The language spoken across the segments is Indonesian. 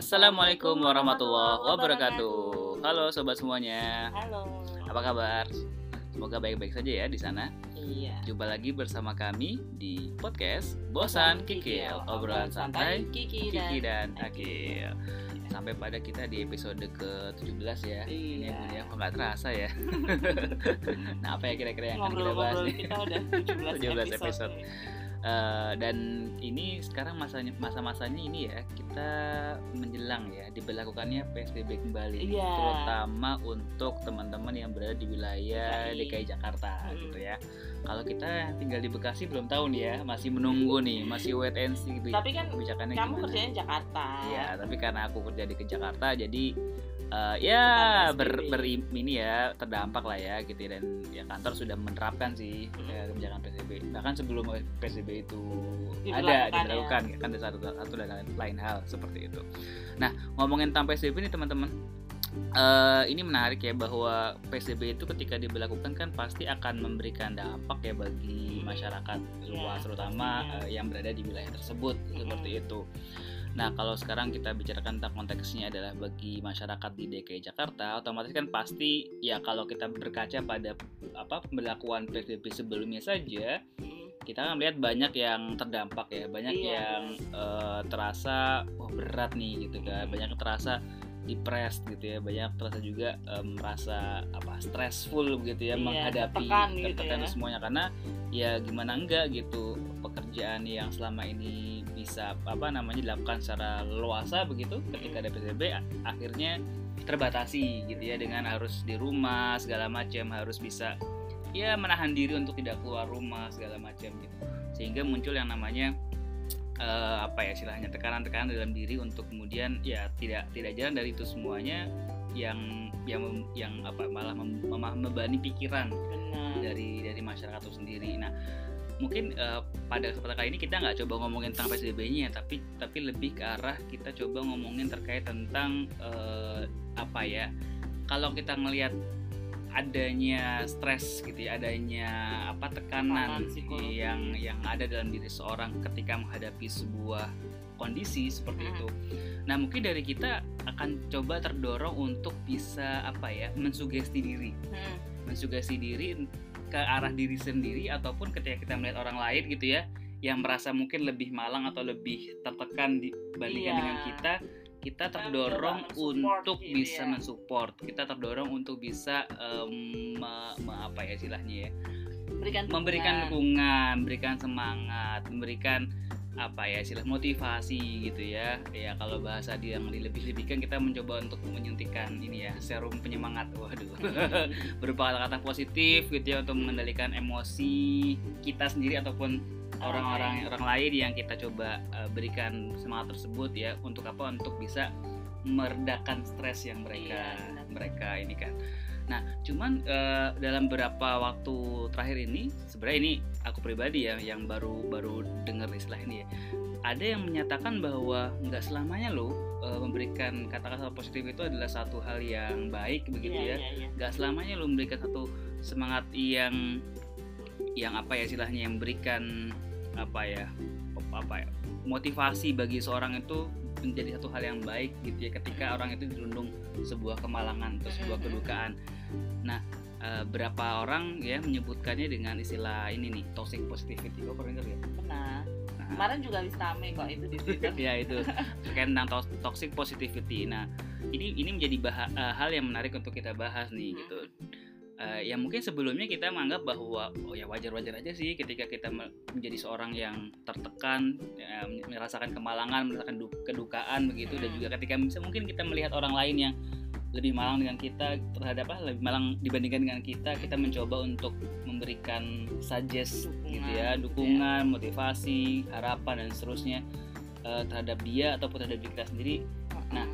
Assalamualaikum warahmatullahi wabarakatuh. Halo sobat semuanya. Halo. Apa kabar? Semoga baik-baik saja ya di sana. Iya. Jumpa lagi bersama kami di podcast Bosan Kikil, obrolan santai Kiki, Kiki dan Akil. Sampai pada kita di episode ke-17 ya. Ini Iya. ya, kok nggak terasa ya. nah, apa ya kira-kira yang akan kita bahas nih? kita udah 17 17, episode. Eh, dan ini sekarang masanya masa-masanya ini ya kita menjelang ya diberlakukannya PSBB kembali Iya. terutama untuk teman-teman yang berada di wilayah DKI. DKI Jakarta Hmm. gitu ya. Kalau kita yang tinggal di Bekasi belum tahu nih ya, masih menunggu nih, masih wait and see gitu. Tapi kan kebijakannya Kamu gimana. kerjanya di Jakarta. Iya, tapi karena aku kerja di ke Jakarta jadi eh, ya ber, ber ini ya terdampak lah ya gitu ya. dan ya kantor sudah menerapkan sih Hmm. ya, kebijakan PSBB. Bahkan sebelum PSBB itu ada Diberlakukan, ya. diberlakukan kan ada satu satu dan lain, lain hal seperti itu. Nah, ngomongin tentang PSBB nih teman-teman. eh, ini menarik ya bahwa PSBB itu ketika diberlakukan kan pasti akan memberikan dampak ya bagi masyarakat luas Ya, terutama eh, yang berada di wilayah tersebut seperti itu. Nah, kalau sekarang kita bicarakan tentang konteksnya adalah bagi masyarakat di DKI Jakarta, otomatis kan pasti ya kalau kita berkaca pada apa pemberlakuan PSBB sebelumnya saja, Hmm. kita kan melihat banyak yang terdampak ya, banyak Iya. yang eh, terasa wah berat nih gitu kan, Hmm. banyak yang terasa depressed gitu ya, banyak terasa juga eh, merasa apa stressful begitu ya Iya, menghadapi tertekan gitu ya. semuanya karena ya gimana enggak gitu pekerjaan yang selama ini bisa apa namanya dilakukan secara luasa begitu ketika ada PSBB akhirnya terbatasi gitu ya dengan harus di rumah segala macam harus bisa ya menahan diri untuk tidak keluar rumah segala macam gitu sehingga muncul yang namanya eh, apa ya istilahnya tekanan-tekanan dalam diri untuk kemudian ya tidak tidak jarang dari itu semuanya yang yang yang apa malah mem- mem- membebani pikiran Benar. dari dari masyarakat itu sendiri. Nah, mungkin eh, pada kesempatan kali ini kita nggak coba ngomongin tentang PSBB-nya, tapi tapi lebih ke arah kita coba ngomongin terkait tentang eh, apa ya? Kalau kita ngelihat adanya stres gitu ya, adanya apa tekanan yang yang ada dalam diri seorang ketika menghadapi sebuah kondisi seperti Hmm. itu. Nah, mungkin dari kita akan coba terdorong untuk bisa apa ya, mensugesti diri Hmm. mensugesti diri ke arah diri sendiri ataupun ketika kita melihat orang lain gitu ya yang merasa mungkin lebih malang atau lebih tertekan dibandingkan Iya. dengan kita kita terdorong untuk gitu bisa ya. mensupport kita terdorong untuk bisa em, me- me- apa ya istilahnya ya Memberikan dukungan memberikan semangat memberikan apa ya istilah motivasi gitu ya. Ya kalau bahasa dia yang dilebih-lebihkan kita mencoba untuk menyuntikkan ini ya serum penyemangat. Waduh. Berupa kata-kata positif gitu ya untuk mengendalikan emosi kita sendiri ataupun orang-orang orang lain yang kita coba uh, berikan semangat tersebut ya untuk apa? Untuk bisa meredakan stres yang mereka Iya, benar. mereka ini kan nah cuman uh, dalam beberapa waktu terakhir ini sebenarnya ini aku pribadi ya yang baru baru dengar istilah ini ya ada yang menyatakan bahwa nggak selamanya loh uh, memberikan kata-kata positif itu adalah satu hal yang baik begitu ya Iya, iya, iya. nggak selamanya lo memberikan satu semangat yang yang apa ya istilahnya yang memberikan apa ya apa ya motivasi bagi seorang itu menjadi satu hal yang baik gitu ya ketika orang itu dirundung sebuah kemalangan atau sebuah Mhm. kedukaan nah eh, berapa orang ya menyebutkannya dengan istilah ini nih toxic positivity kok pernah dengar ya. Nah, Kemarin juga habis rame kok itu di Twitter. ya itu terkait tentang to- toxic positivity. Nah, ini ini menjadi eh, hal yang menarik untuk kita bahas nih Hmm. gitu. Eh, ya mungkin sebelumnya kita menganggap bahwa oh ya wajar-wajar aja sih ketika kita me- menjadi seorang yang tertekan, ya, merasakan kemalangan, merasakan du- kedukaan begitu. Dan juga ketika bisa mungkin kita melihat orang lain yang lebih malang dengan kita terhadap apa lebih malang dibandingkan dengan kita kita mencoba untuk memberikan suggest Dukungan, gitu ya dukungan motivasi harapan dan seterusnya eh, terhadap dia ataupun terhadap diri kita sendiri. Nah,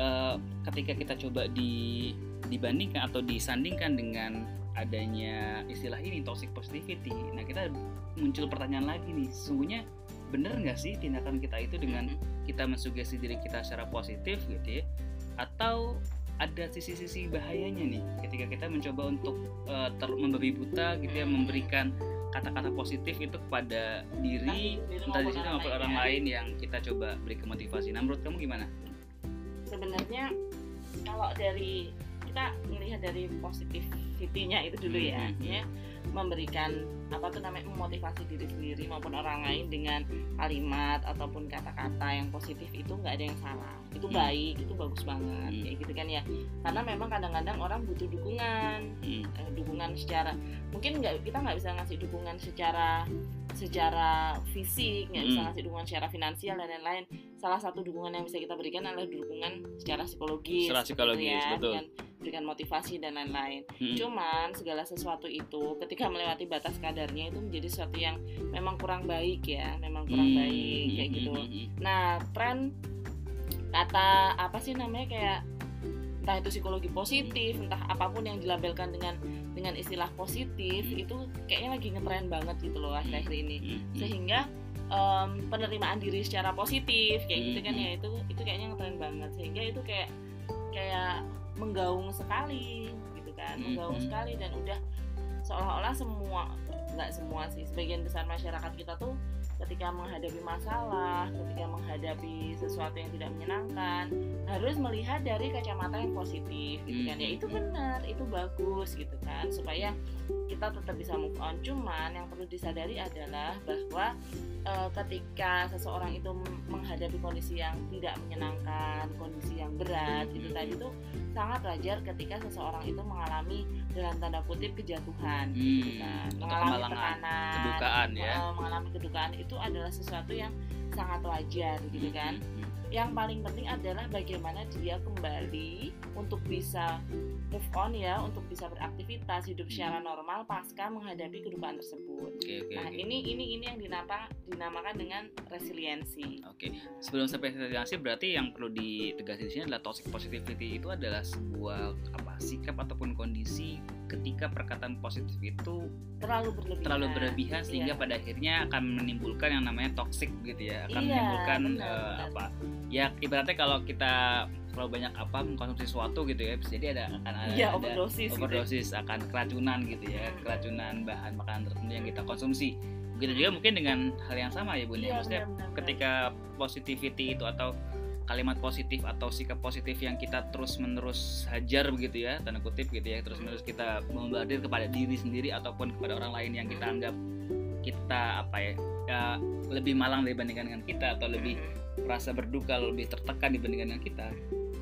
eh, ketika kita coba di dibandingkan atau disandingkan dengan adanya istilah ini toxic positivity nah kita muncul pertanyaan lagi nih sesungguhnya bener nggak sih tindakan kita itu dengan kita mensugesti diri kita secara positif gitu ya atau ada sisi-sisi bahayanya nih ketika kita mencoba untuk eh, ter- membabi buta gitu ya memberikan kata-kata positif itu kepada diri entah di orang maupun lain orang ya. lain yang kita coba beri motivasi. Nah, menurut kamu gimana? sebenarnya kalau dari kita melihat dari positivity-nya itu dulu ya, Hmm, hmm, ya memberikan apa tuh namanya memotivasi diri sendiri maupun orang lain dengan kalimat ataupun kata-kata yang positif itu nggak ada yang salah itu Hmm. baik itu bagus banget Hmm. kayak gitu kan ya karena memang kadang-kadang orang butuh dukungan Hmm. eh, dukungan secara mungkin nggak kita nggak bisa ngasih dukungan secara secara fisik nggak bisa Mm. ngasih dukungan secara finansial dan lain-lain salah satu dukungan yang bisa kita berikan adalah dukungan secara psikologis Secara psikologis, gitu ya, betul. dengan berikan motivasi dan lain-lain Hmm. cuman segala sesuatu itu ketika melewati batas kadarnya itu menjadi sesuatu yang memang kurang baik ya memang kurang Hmm, baik kayak hmm, gitu. Nah, tren kata apa sih namanya kayak entah itu psikologi positif, entah apa pun yang dilabelkan dengan dengan istilah positif Hmm. itu kayaknya lagi ngetren banget gitu loh akhir-akhir ini. Sehingga em, penerimaan diri secara positif kayak gitu kan ya itu itu kayaknya ngetren banget. Sehingga itu kayak kayak menggaung sekali gitu kan, Hmm, menggaung hmm. sekali dan udah seolah-olah semua nggak semua sih sebagian besar masyarakat kita tuh ketika menghadapi masalah, ketika menghadapi sesuatu yang tidak menyenangkan, harus melihat dari kacamata yang positif, gitu kan? Ya Mhm. itu benar, itu bagus, gitu kan? Supaya kita tetap bisa move on. Cuman yang perlu disadari adalah bahwa eh, ketika seseorang itu menghadapi kondisi yang tidak menyenangkan, kondisi yang berat, itu Mhm. tadi tuh sangat wajar ketika seseorang itu mengalami dalam tanda kutip kejatuhan, gitu Hmm, kan? atau mengalami tekanan, kedukaan ya. eh, mengalami kedukaan itu adalah sesuatu yang sangat wajar gitu Hmm, kan hmm, yang paling penting adalah bagaimana dia kembali untuk bisa move on ya untuk bisa beraktivitas hidup secara normal pasca menghadapi kedukaan tersebut Oke oke nah oke. ini ini ini yang dinapa, dinamakan dengan resiliensi Oke, sebelum sampai resiliensi berarti yang perlu ditegaskan di sini adalah toxic positivity itu adalah sebuah apa sikap ataupun kondisi ketika perkataan positif itu terlalu berlebihan terlalu berlebihan sehingga Iya. pada akhirnya akan menimbulkan yang namanya toxic gitu ya, akan Iya, menimbulkan benar, eh, benar. apa? Ya ibaratnya kalau kita terlalu banyak apa mengkonsumsi sesuatu gitu ya, jadi ada akan ada, iya ada overdosis gitu. overdosis akan keracunan gitu ya, Hmm. keracunan bahan makanan tertentu yang kita konsumsi. Begitu juga mungkin dengan hal yang sama ya Bun ya, Iya, maksudnya benar, benar, ketika positivity itu atau kalimat positif atau sikap positif yang kita terus menerus hajar begitu ya tanda kutip gitu ya terus menerus kita membardir kepada diri sendiri ataupun kepada orang lain yang kita anggap kita apa ya, ya lebih malang dibandingkan dengan kita atau lebih Mhm. Merasa berduka lebih tertekan dibandingkan dengan kita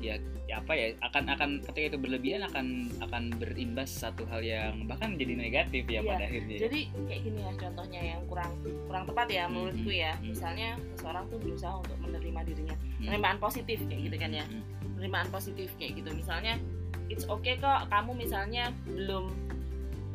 ya, ya apa ya akan akan ketika itu berlebihan akan akan berimbas satu hal yang bahkan menjadi negatif ya Iya, pada akhirnya Jadi kayak gini ya contohnya yang kurang kurang tepat ya Hmm, menurutku hmm, ya. hmm. Misalnya seseorang tuh berusaha untuk menerima dirinya, Hmm. penerimaan positif kayak gitu kan ya. Hmm. Penerimaan positif kayak gitu. Misalnya it's okay kok kamu misalnya belum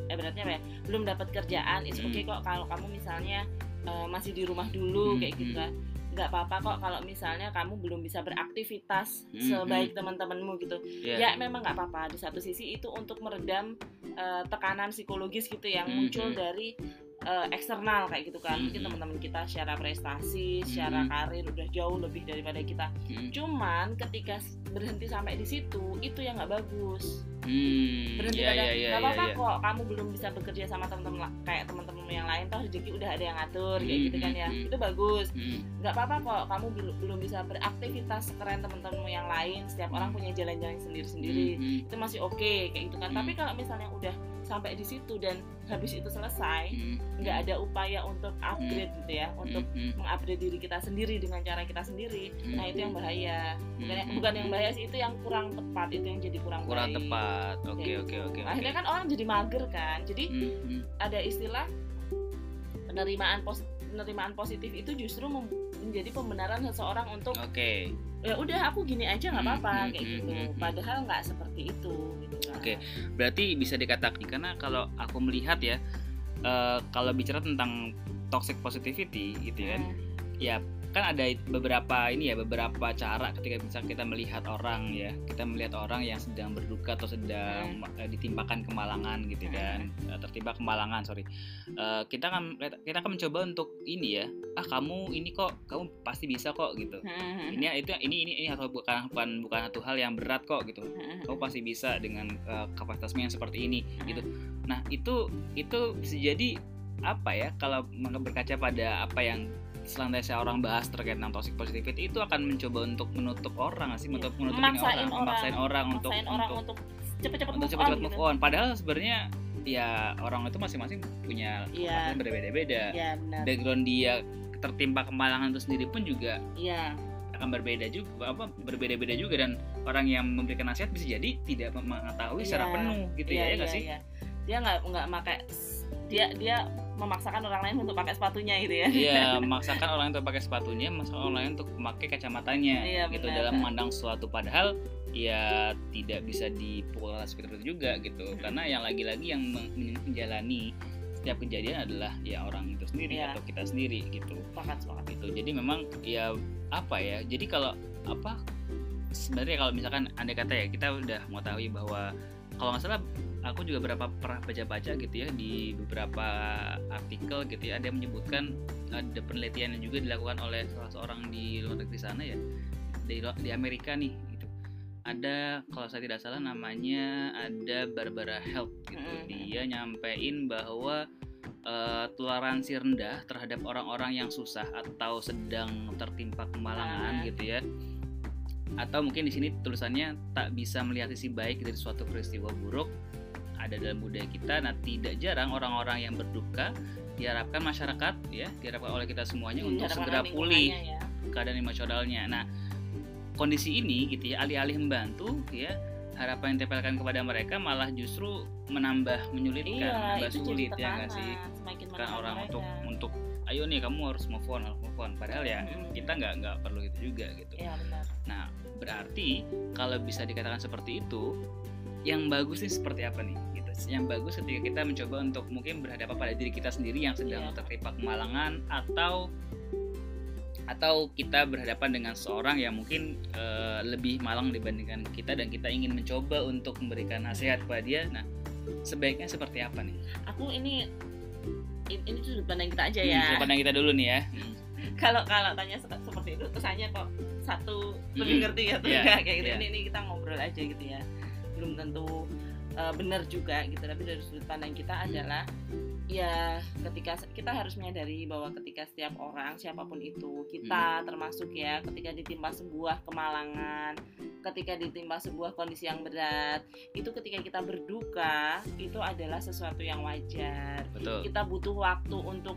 eh berarti apa ya? Belum dapat kerjaan, it's okay kok kalau kamu misalnya eh, masih di rumah dulu kayak gitu kan. Nggak apa-apa kok kalau misalnya kamu belum bisa beraktivitas Hmm, sebaik teman-temanmu gitu Iya. ya memang nggak apa-apa di satu sisi itu untuk meredam eh, tekanan psikologis gitu yang Mhm. muncul dari eh, eksternal kayak gitu kan mungkin Mhm. teman-teman kita secara prestasi secara Mhm. karir udah jauh lebih daripada kita Hmm. cuman ketika berhenti sampai di situ itu yang nggak bagus Hmm, berhenti ya, pada ya, ya, nggak apa-apa ya, ya. kok kamu belum bisa bekerja sama teman-teman kayak teman-teman yang lain toh rezeki udah ada yang ngatur kayak Mhm, gitu kan ya mhm. itu bagus Hmm, nggak apa-apa kok kamu belum belum bisa beraktivitas sekeren teman-temanmu yang lain setiap orang punya jalan-jalan sendiri-sendiri hmm, itu masih oke kayak gitu kan Hmm. tapi kalau misalnya udah sampai di situ dan habis itu selesai hmm, nggak ada upaya untuk upgrade gitu ya untuk hmm, hmm, mengupgrade diri kita sendiri dengan cara kita sendiri. Hmm, nah itu yang bahaya. Bukan yang, hmm, bukan hmm. yang bahaya sih itu yang kurang tepat itu yang jadi kurang, kurang baik. tepat. Oke gitu. oke oke. akhirnya kan orang jadi mager kan. Jadi Hmm, hmm, ada istilah penerimaan pos penerimaan positif itu justru mem- menjadi pembenaran seseorang untuk oke ya udah aku gini aja nggak Hmm, apa-apa hmm, kayak hmm, gitu hmm, hmm. padahal nggak seperti itu gitu kan. Oke. berarti bisa dikatakan karena kalau aku melihat ya eh, kalau bicara tentang toxic positivity gitu kan Hmm. ya kan ada beberapa ini ya beberapa cara ketika bisa kita melihat orang ya kita melihat orang yang sedang berduka atau sedang eh, ditimpakan kemalangan gitu kan Eh, tertimpa kemalangan sorry. Eh, kita kan kita akan mencoba untuk ini ya ah kamu ini kok kamu pasti bisa kok gitu. Hmm. ini itu ini ini ini atau bukan bukan bukan satu hal yang berat kok gitu. Hmm. kamu pasti bisa dengan eh, kapasitasmu yang seperti ini gitu. Nah itu itu bisa jadi apa ya kalau berkaca pada apa yang selantai orang bahas terkait tentang toxic positivity itu akan mencoba untuk menutup orang sih Iya. menutup Memaksain orang, orang. memaksain orang untuk orang untuk cepet-cepet move cepat-cepat on move gitu. on. Padahal sebenarnya ya orang itu masing-masing punya Iya. kepribadian berbeda-beda. Iya benar. Background dia tertimpa kemalangan itu sendiri pun juga Iya. akan berbeda juga apa berbeda-beda juga dan orang yang memberikan nasihat bisa jadi tidak mengetahui secara Iya. penuh gitu Iya, ya ya iya, nggak sih? iya. Dia nggak nggak pakai dia dia memaksakan orang lain untuk pakai sepatunya gitu ya. Iya, memaksakan orang untuk pakai sepatunya, memaksakan orang lain untuk memakai kacamatanya Iya, gitu benar. dalam memandang suatu padahal ya tidak bisa dipukul rata seperti itu juga gitu. Karena yang lagi-lagi yang men- menjalani setiap kejadian adalah ya orang itu sendiri Iya. atau kita sendiri gitu. Sepakat sepakat. Gitu. Jadi memang ya apa ya? Jadi kalau apa sebenarnya kalau misalkan andai kata ya kita udah mengetahui bahwa kalau nggak salah aku juga berapa pernah baca-baca gitu ya di beberapa artikel gitu ya ada yang menyebutkan ada penelitian yang juga dilakukan oleh salah seorang di luar negeri sana ya di di Amerika nih gitu. Ada kalau saya tidak salah namanya ada Barbara Help gitu. Dia nyampein bahwa eh, toleransi rendah terhadap orang-orang yang susah atau sedang tertimpa kemalangan Ah. gitu ya. Atau mungkin di sini tulisannya tak bisa melihat sisi baik dari suatu peristiwa buruk ada dalam budaya kita nah tidak jarang orang-orang yang berduka diharapkan masyarakat ya diharapkan oleh kita semuanya untuk Harapan segera pulih ya. keadaan emosionalnya nah kondisi ini gitu ya alih-alih membantu ya harapan yang ditempelkan kepada mereka malah justru menambah menyulitkan Iya, menambah sulit ya nggak sih kan orang mereka. untuk untuk ayo nih kamu harus move on harus move on padahal ya Mm-mm. kita nggak nggak perlu itu juga gitu Iya benar. Nah, berarti kalau bisa dikatakan seperti itu, yang bagus nih seperti apa nih? Gitu. Yang bagus ketika kita mencoba untuk mungkin berhadapan pada diri kita sendiri yang sedang Iya. tertimpa kemalangan atau atau kita berhadapan dengan seorang yang mungkin eh, lebih malang dibandingkan kita dan kita ingin mencoba untuk memberikan nasihat kepada dia. Nah, sebaiknya seperti apa nih? Aku ini ini sudut pandang kita aja Hmm, ya. sudut pandang kita dulu nih ya. Hmm. kalau kalau tanya se- seperti itu kesannya kok satu lebih Mm. ngerti ya tuh Iya, enggak kayak gitu iya. ini, ini kita ngobrol aja gitu ya belum tentu uh, benar juga gitu tapi dari sudut pandang kita adalah ya ketika kita harus menyadari bahwa ketika setiap orang siapa pun itu kita termasuk ya ketika ditimpa sebuah kemalangan ketika ditimpa sebuah kondisi yang berat itu ketika kita berduka itu adalah sesuatu yang wajar Betul. kita butuh waktu untuk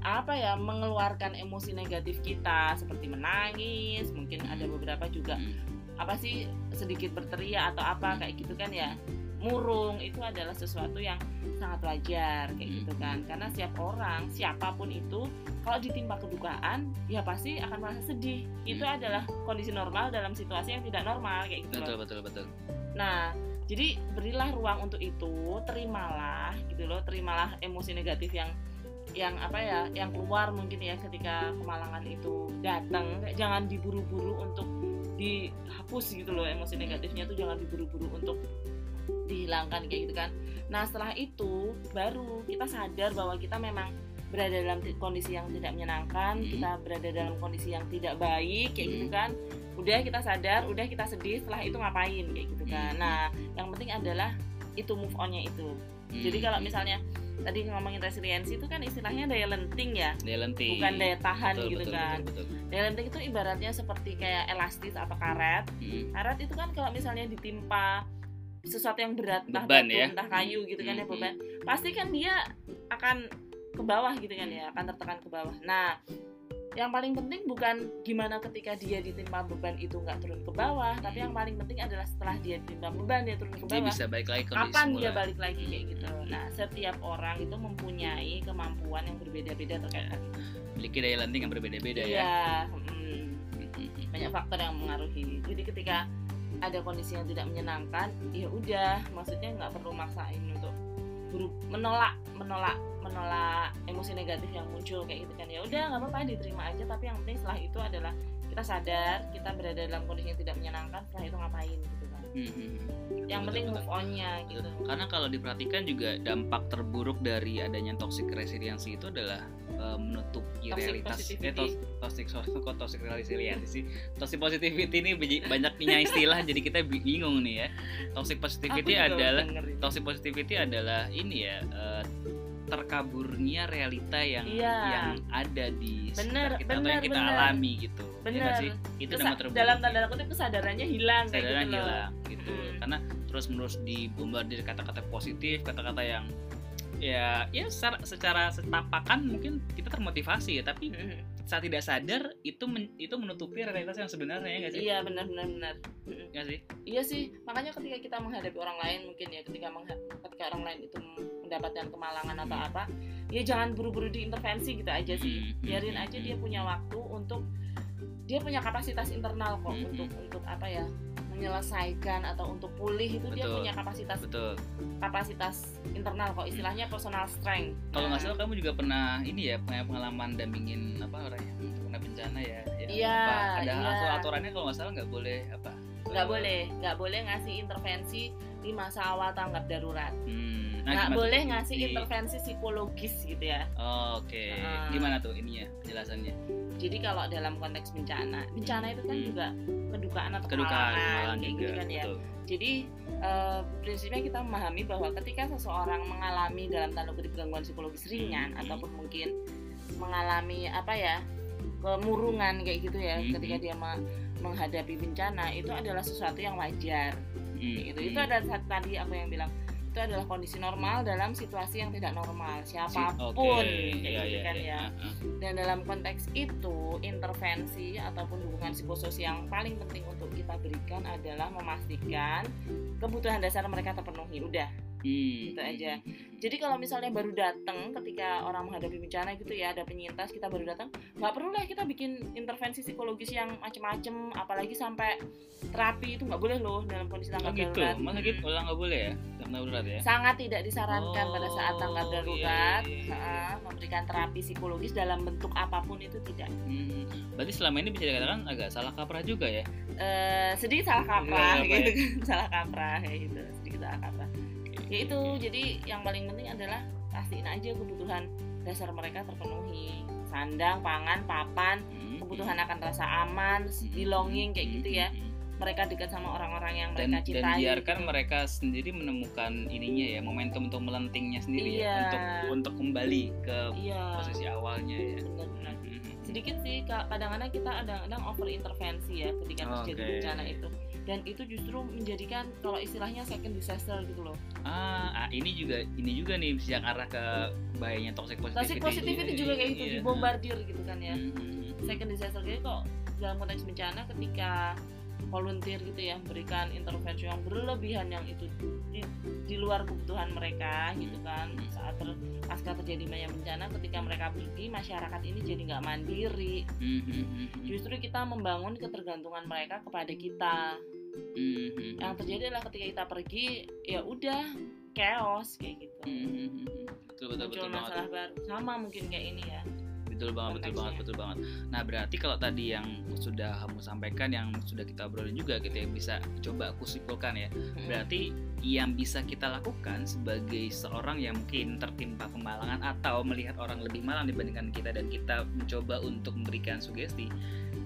apa ya mengeluarkan emosi negatif kita seperti menangis mungkin ada beberapa juga Hmm. Apa sih sedikit berteriak atau apa kayak gitu kan ya murung itu adalah sesuatu yang sangat wajar kayak gitu kan karena setiap orang siapa pun itu kalau ditimpa kedukaan ya pasti akan merasa sedih itu Hmm. adalah kondisi normal dalam situasi yang tidak normal kayak gitu loh. Betul betul betul. Nah, jadi berilah ruang untuk itu, terimalah gitu loh, terimalah emosi negatif yang yang apa ya, yang keluar mungkin ya ketika kemalangan itu datang. Jangan diburu-buru untuk dihapus gitu loh emosi negatifnya tuh jangan diburu-buru untuk dihilangkan kayak gitu kan. Nah, setelah itu baru kita sadar bahwa kita memang berada dalam kondisi yang tidak menyenangkan, Hmm. kita berada dalam kondisi yang tidak baik kayak gitu Hmm. kan. Udah kita sadar, udah kita sedih, setelah itu ngapain kayak gitu kan. Hmm. Nah, yang penting adalah itu move onnya itu. Jadi Hmm. kalau misalnya tadi ngomongin resiliensi itu kan istilahnya daya lenting ya, daya lenting. bukan daya tahan Betul, gitu betul, kan. betul, betul. Daya lenting itu ibaratnya seperti kayak elastis atau karet. Hmm. Karet itu kan kalau misalnya ditimpa sesuatu yang berat, entah Beban batu, ya. entah kayu gitu kan ya Hmm, beban, pasti kan dia akan ke bawah gitu kan ya, akan tertekan ke bawah. Nah, yang paling penting bukan gimana ketika dia ditimpa beban itu nggak turun ke bawah, tapi yang paling penting adalah setelah dia ditimpa beban dia turun ke Dia bawah. bisa balik lagi Kapan semula. dia balik lagi kayak gitu. Nah, setiap orang itu mempunyai kemampuan yang berbeda-beda terkait itu. Memiliki daya lenting yang berbeda-beda ya. Mm, Hmm. banyak faktor yang mengaruhi. Jadi ketika ada kondisi yang tidak menyenangkan, ya udah, maksudnya nggak perlu maksain untuk menolak, menolak, menolak emosi negatif yang muncul kayak gitu kan. Ya udah, nggak apa-apa, diterima aja. Tapi yang penting setelah itu adalah kita sadar kita berada dalam kondisi yang tidak menyenangkan. Setelah itu ngapain gitu kan. Hmm, hmm, hmm. Yang Betul, penting betul. move on-nya gitu. Karena kalau diperhatikan juga dampak terburuk dari adanya toxic resiliency itu adalah eh, menutupi Toxic realitas eh tos- toxic sorry, kok toxic resiliency sih toxic positivity ini banyak- banyaknya istilah jadi kita bi- bingung nih ya toxic positivity adalah toxic positivity adalah ini ya eh, terkaburnya realita yang Iya. yang ada di Bener, sekitar kita atau bener, yang kita bener. alami gitu Ya Bener. nggak sih itu Kesa- dalam tanda kutip kesadarannya hilang kayak kesadaran gitu loh. hilang gitu Mm. karena terus menerus dibombardir kata-kata positif kata-kata yang ya ya secara secara setapakan mungkin kita termotivasi ya tapi Mm-mm. Saat tidak sadar itu men- itu menutupi realitas yang sebenarnya ya nggak sih Iya benar benar benar. Nggak sih Iya sih, makanya ketika kita menghadapi orang lain mungkin ya ketika ketika orang lain itu mendapatkan kemalangan atau Hmm. apa, ya jangan buru-buru diintervensi gitu aja sih. Hmm, Biarin hmm, aja dia punya waktu untuk dia punya kapasitas internal kok Hmm, untuk untuk apa ya menyelesaikan atau untuk pulih itu dia Betul. punya kapasitas betul kapasitas internal kok istilahnya personal strength. kalau nggak Nah, salah kamu juga pernah ini ya punya pengalaman dampingin apa orang yang kena bencana ya, ya Iya, ada atu- aturannya kalau nggak salah nggak boleh apa nggak eh, boleh nggak boleh ngasih intervensi di masa awal tanggap darurat. hmm, nggak gimana boleh tuh? ngasih intervensi psikologis gitu ya. Oh, oke Ah. gimana tuh ininya penjelasannya Jadi kalau dalam konteks bencana, bencana itu kan Hmm. juga kedukaan atau kedukaan kayak juga gitu kan ya. betul. Jadi eh, prinsipnya kita memahami bahwa ketika seseorang mengalami dalam tanda kutip gangguan psikologis ringan Hmm. ataupun mungkin mengalami apa ya kemurungan kayak gitu ya, Hmm. ketika dia me- menghadapi bencana itu adalah sesuatu yang wajar. Hmm, Gitu. hmm. Itu ada saat tadi aku yang bilang itu adalah kondisi normal dalam situasi yang tidak normal Si- siapa pun kayak iya, gitu iya, kan iya. ya. Ah. Dan dalam konteks itu, intervensi ataupun dukungan psikososial yang paling penting untuk kita berikan adalah memastikan kebutuhan dasar mereka terpenuhi. Udah. Hmm, Gitu aja. Jadi kalau misalnya baru datang ketika orang menghadapi bencana gitu ya, ada penyintas kita baru datang, nggak perlu lah kita bikin intervensi psikologis yang macem-macem, apalagi sampai terapi itu nggak boleh loh dalam kondisi Oh tanggap gitu, darurat. masa gitu ulang nggak boleh ya? Tanggap darurat ya? Sangat tidak disarankan pada saat Oh, tanggap iya, darurat iya, iya. ha, memberikan terapi psikologis dalam bentuk apa pun itu tidak. Hmm, berarti selama ini bisa dikatakan agak salah kaprah juga ya? eh sedikit salah kaprah Salah kaprah gitu kan salah kaprah kayak gitu sedikit salah kaprah ya itu jadi yang paling penting adalah pastiin aja kebutuhan dasar mereka terpenuhi sandang pangan papan Hmm, kebutuhan hmm. akan rasa aman Hmm, belonging kayak hmm, gitu hmm, ya hmm. mereka dekat sama orang-orang yang dan, mereka dan cintai biarkan gitu. mereka sendiri menemukan ininya ya momentum untuk melentingnya sendiri Iya. ya untuk untuk kembali ke iya posisi awalnya ya. benar-benar Hmm, hmm. sedikit sih kadang-kadang kita kadang-kadang over intervensi ya ketika terjadi Oke. bencana itu dan itu justru menjadikan kalau istilahnya second disaster gitu loh Ah, ah, ini juga ini juga nih bisa arah ke bahayanya toxic positivity. toxic positivity juga kayak gitu Iya. dibombardir gitu kan ya Hmm, hmm, hmm. second disaster gitu kok dalam konteks bencana ketika volunteer gitu ya memberikan intervensi yang berlebihan yang itu di, di luar kebutuhan mereka gitu kan saat ter, pasca terjadi banyak bencana ketika mereka pergi masyarakat ini jadi nggak mandiri Hmm, hmm, hmm, hmm. justru kita membangun ketergantungan mereka kepada kita Hmm, hmm, yang terjadi adalah ketika kita pergi ya udah chaos kayak gitu. Hmm, hmm, hmm, hmm. Betul betul muncul betul banget. masalah baru. Sama mungkin kayak ini ya. Betul banget betul banget betul banget. Nah berarti kalau tadi yang sudah kamu sampaikan yang sudah kita obrolin juga gitu ya bisa coba aku simpulkan ya berarti yang bisa kita lakukan sebagai seorang yang mungkin tertimpa kemalangan atau melihat orang lebih malang dibandingkan kita dan kita mencoba untuk memberikan sugesti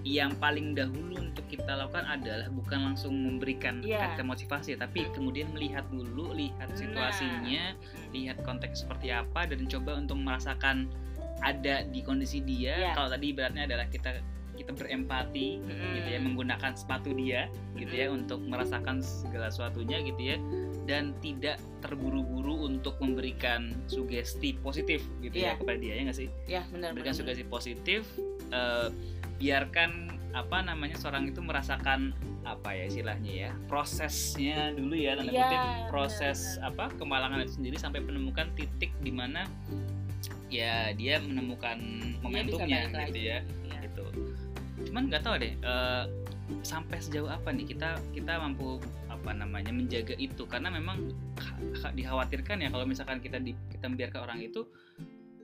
yang paling dahulu untuk kita lakukan adalah bukan langsung memberikan Iya. kata motivasi tapi kemudian melihat dulu lihat Nah. situasinya lihat konteks seperti apa dan coba untuk merasakan ada di kondisi dia Iya. kalau tadi ibaratnya adalah kita kita berempati gitu ya menggunakan sepatu dia gitu ya untuk merasakan segala sesuatunya gitu ya dan tidak terburu-buru untuk memberikan sugesti positif gitu ya Iya. kepada dia ya nggak sih ya benar berikan sugesti positif eh, biarkan apa namanya seorang itu merasakan apa ya istilahnya ya prosesnya dulu ya tanda Iya, kutip proses apa kemalangan itu sendiri sampai menemukan titik di mana ya dia menemukan momentumnya balik gitu lagi. ya Iya. gitu cuman nggak tahu deh eh, sampai sejauh apa nih kita kita mampu apa namanya menjaga itu karena memang kha- kha- dikhawatirkan ya kalau misalkan kita di, kita membiarkan orang itu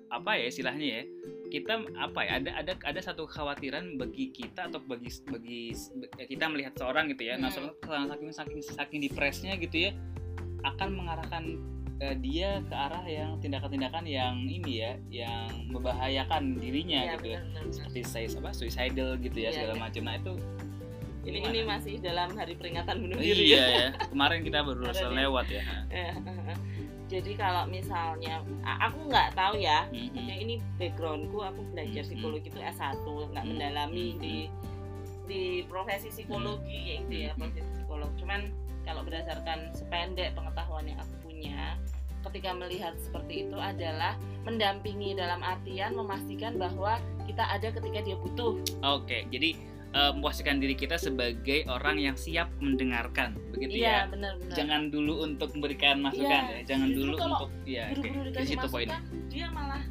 apa ya istilahnya ya kita apa ya ada ada ada satu kekhawatiran bagi kita atau bagi bagi ya kita melihat seorang gitu ya nah Hmm. seorang saking saking saking depresnya gitu ya akan mengarahkan eh, dia ke arah yang tindakan-tindakan yang ini ya yang membahayakan dirinya Iya, gitu ya benar, benar, benar. seperti saya apa suicidal gitu ya Iya, segala iya. macam nah itu ini ini masih dalam hari peringatan bunuh diri iya ya. ya kemarin kita baru lewat ya Ya, jadi kalau misalnya aku nggak tahu ya Mhm. ya ini backgroundku aku belajar Mhm. psikologi itu S1 nggak Mhm. mendalami Mhm. di di profesi psikologi kayak gitu ya Mhm. profesi psikolog cuman kalau berdasarkan sependek pengetahuan yang aku punya ketika melihat seperti itu adalah mendampingi dalam artian memastikan bahwa kita ada ketika dia butuh Oke, jadi eh, memposisikan diri kita sebagai orang yang siap mendengarkan, begitu iya ya. benar-benar Jangan dulu untuk memberikan masukan Iya, ya, jangan dulu untuk ya buru-buru Di situ poinnya. dia malah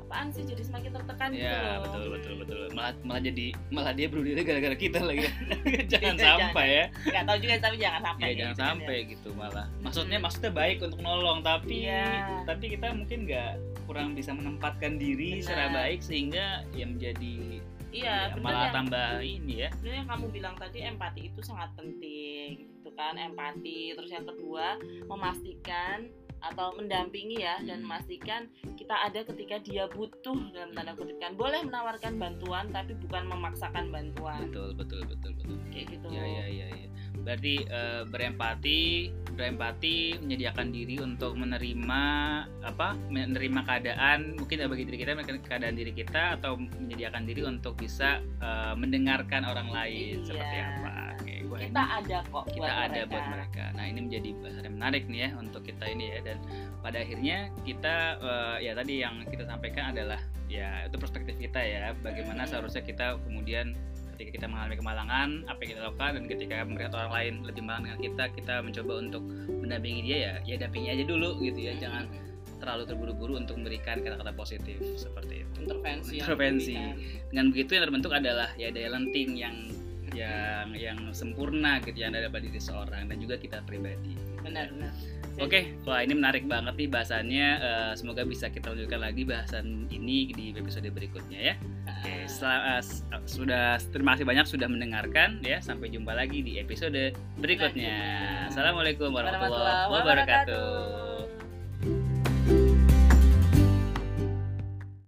apaan sih jadi semakin tertekan gitu Ya loh betul betul betul. Malah malah jadi malah dia bunuh diri gara-gara kita lagi. jangan Jangan, sampai ya. nggak tahu juga tapi jangan sampai Ya gitu jangan sampai gitu malah. Maksudnya Hmm. maksudnya baik untuk nolong tapi Iya. tapi kita mungkin nggak kurang bisa menempatkan diri secara baik sehingga ya menjadi iya ya, malah yang, tambah ini ya. benar yang kamu bilang tadi empati itu sangat penting gitu kan empati terus yang kedua memastikan atau mendampingi ya dan Hmm. memastikan kita ada ketika dia butuh dalam tanda kutip kan boleh menawarkan bantuan tapi bukan memaksakan bantuan Betul betul betul betul. kayak gitu Ya ya ya ya. Berarti eh, berempati, berempati menyediakan diri untuk menerima apa? Menerima keadaan mungkin bagi diri kita menerima keadaan diri kita atau menyediakan diri untuk bisa eh, mendengarkan orang lain Iya. seperti apa. Oke, wah, kita ini ada kok kita buat ada mereka. buat mereka. Nah, ini menjadi bahasan yang menarik nih ya untuk kita ini ya dan pada akhirnya kita eh, ya tadi yang kita sampaikan adalah ya itu perspektif kita ya bagaimana Hmm. seharusnya kita kemudian ketika kita mengalami kemalangan apa yang kita lakukan dan ketika melihat orang lain lebih malang dengan kita kita mencoba untuk mendampingi dia ya ya dampingi aja dulu gitu ya. Hmm. jangan terlalu terburu-buru untuk memberikan kata-kata positif seperti itu. Intervensi Intervensi. dengan begitu yang terbentuk adalah ya daya lenting yang yang yang sempurna gitu yang ada pada diri seorang dan juga kita pribadi. Benar benar Oke, wah ini menarik banget nih bahasannya. Eh, semoga bisa kita lanjutkan lagi bahasan ini di episode berikutnya ya. Oke, Ah. setelah, eh, s- sudah terima kasih banyak sudah mendengarkan ya. Sampai jumpa lagi di episode berikutnya. Assalamualaikum warahmatullahi wabarakatuh.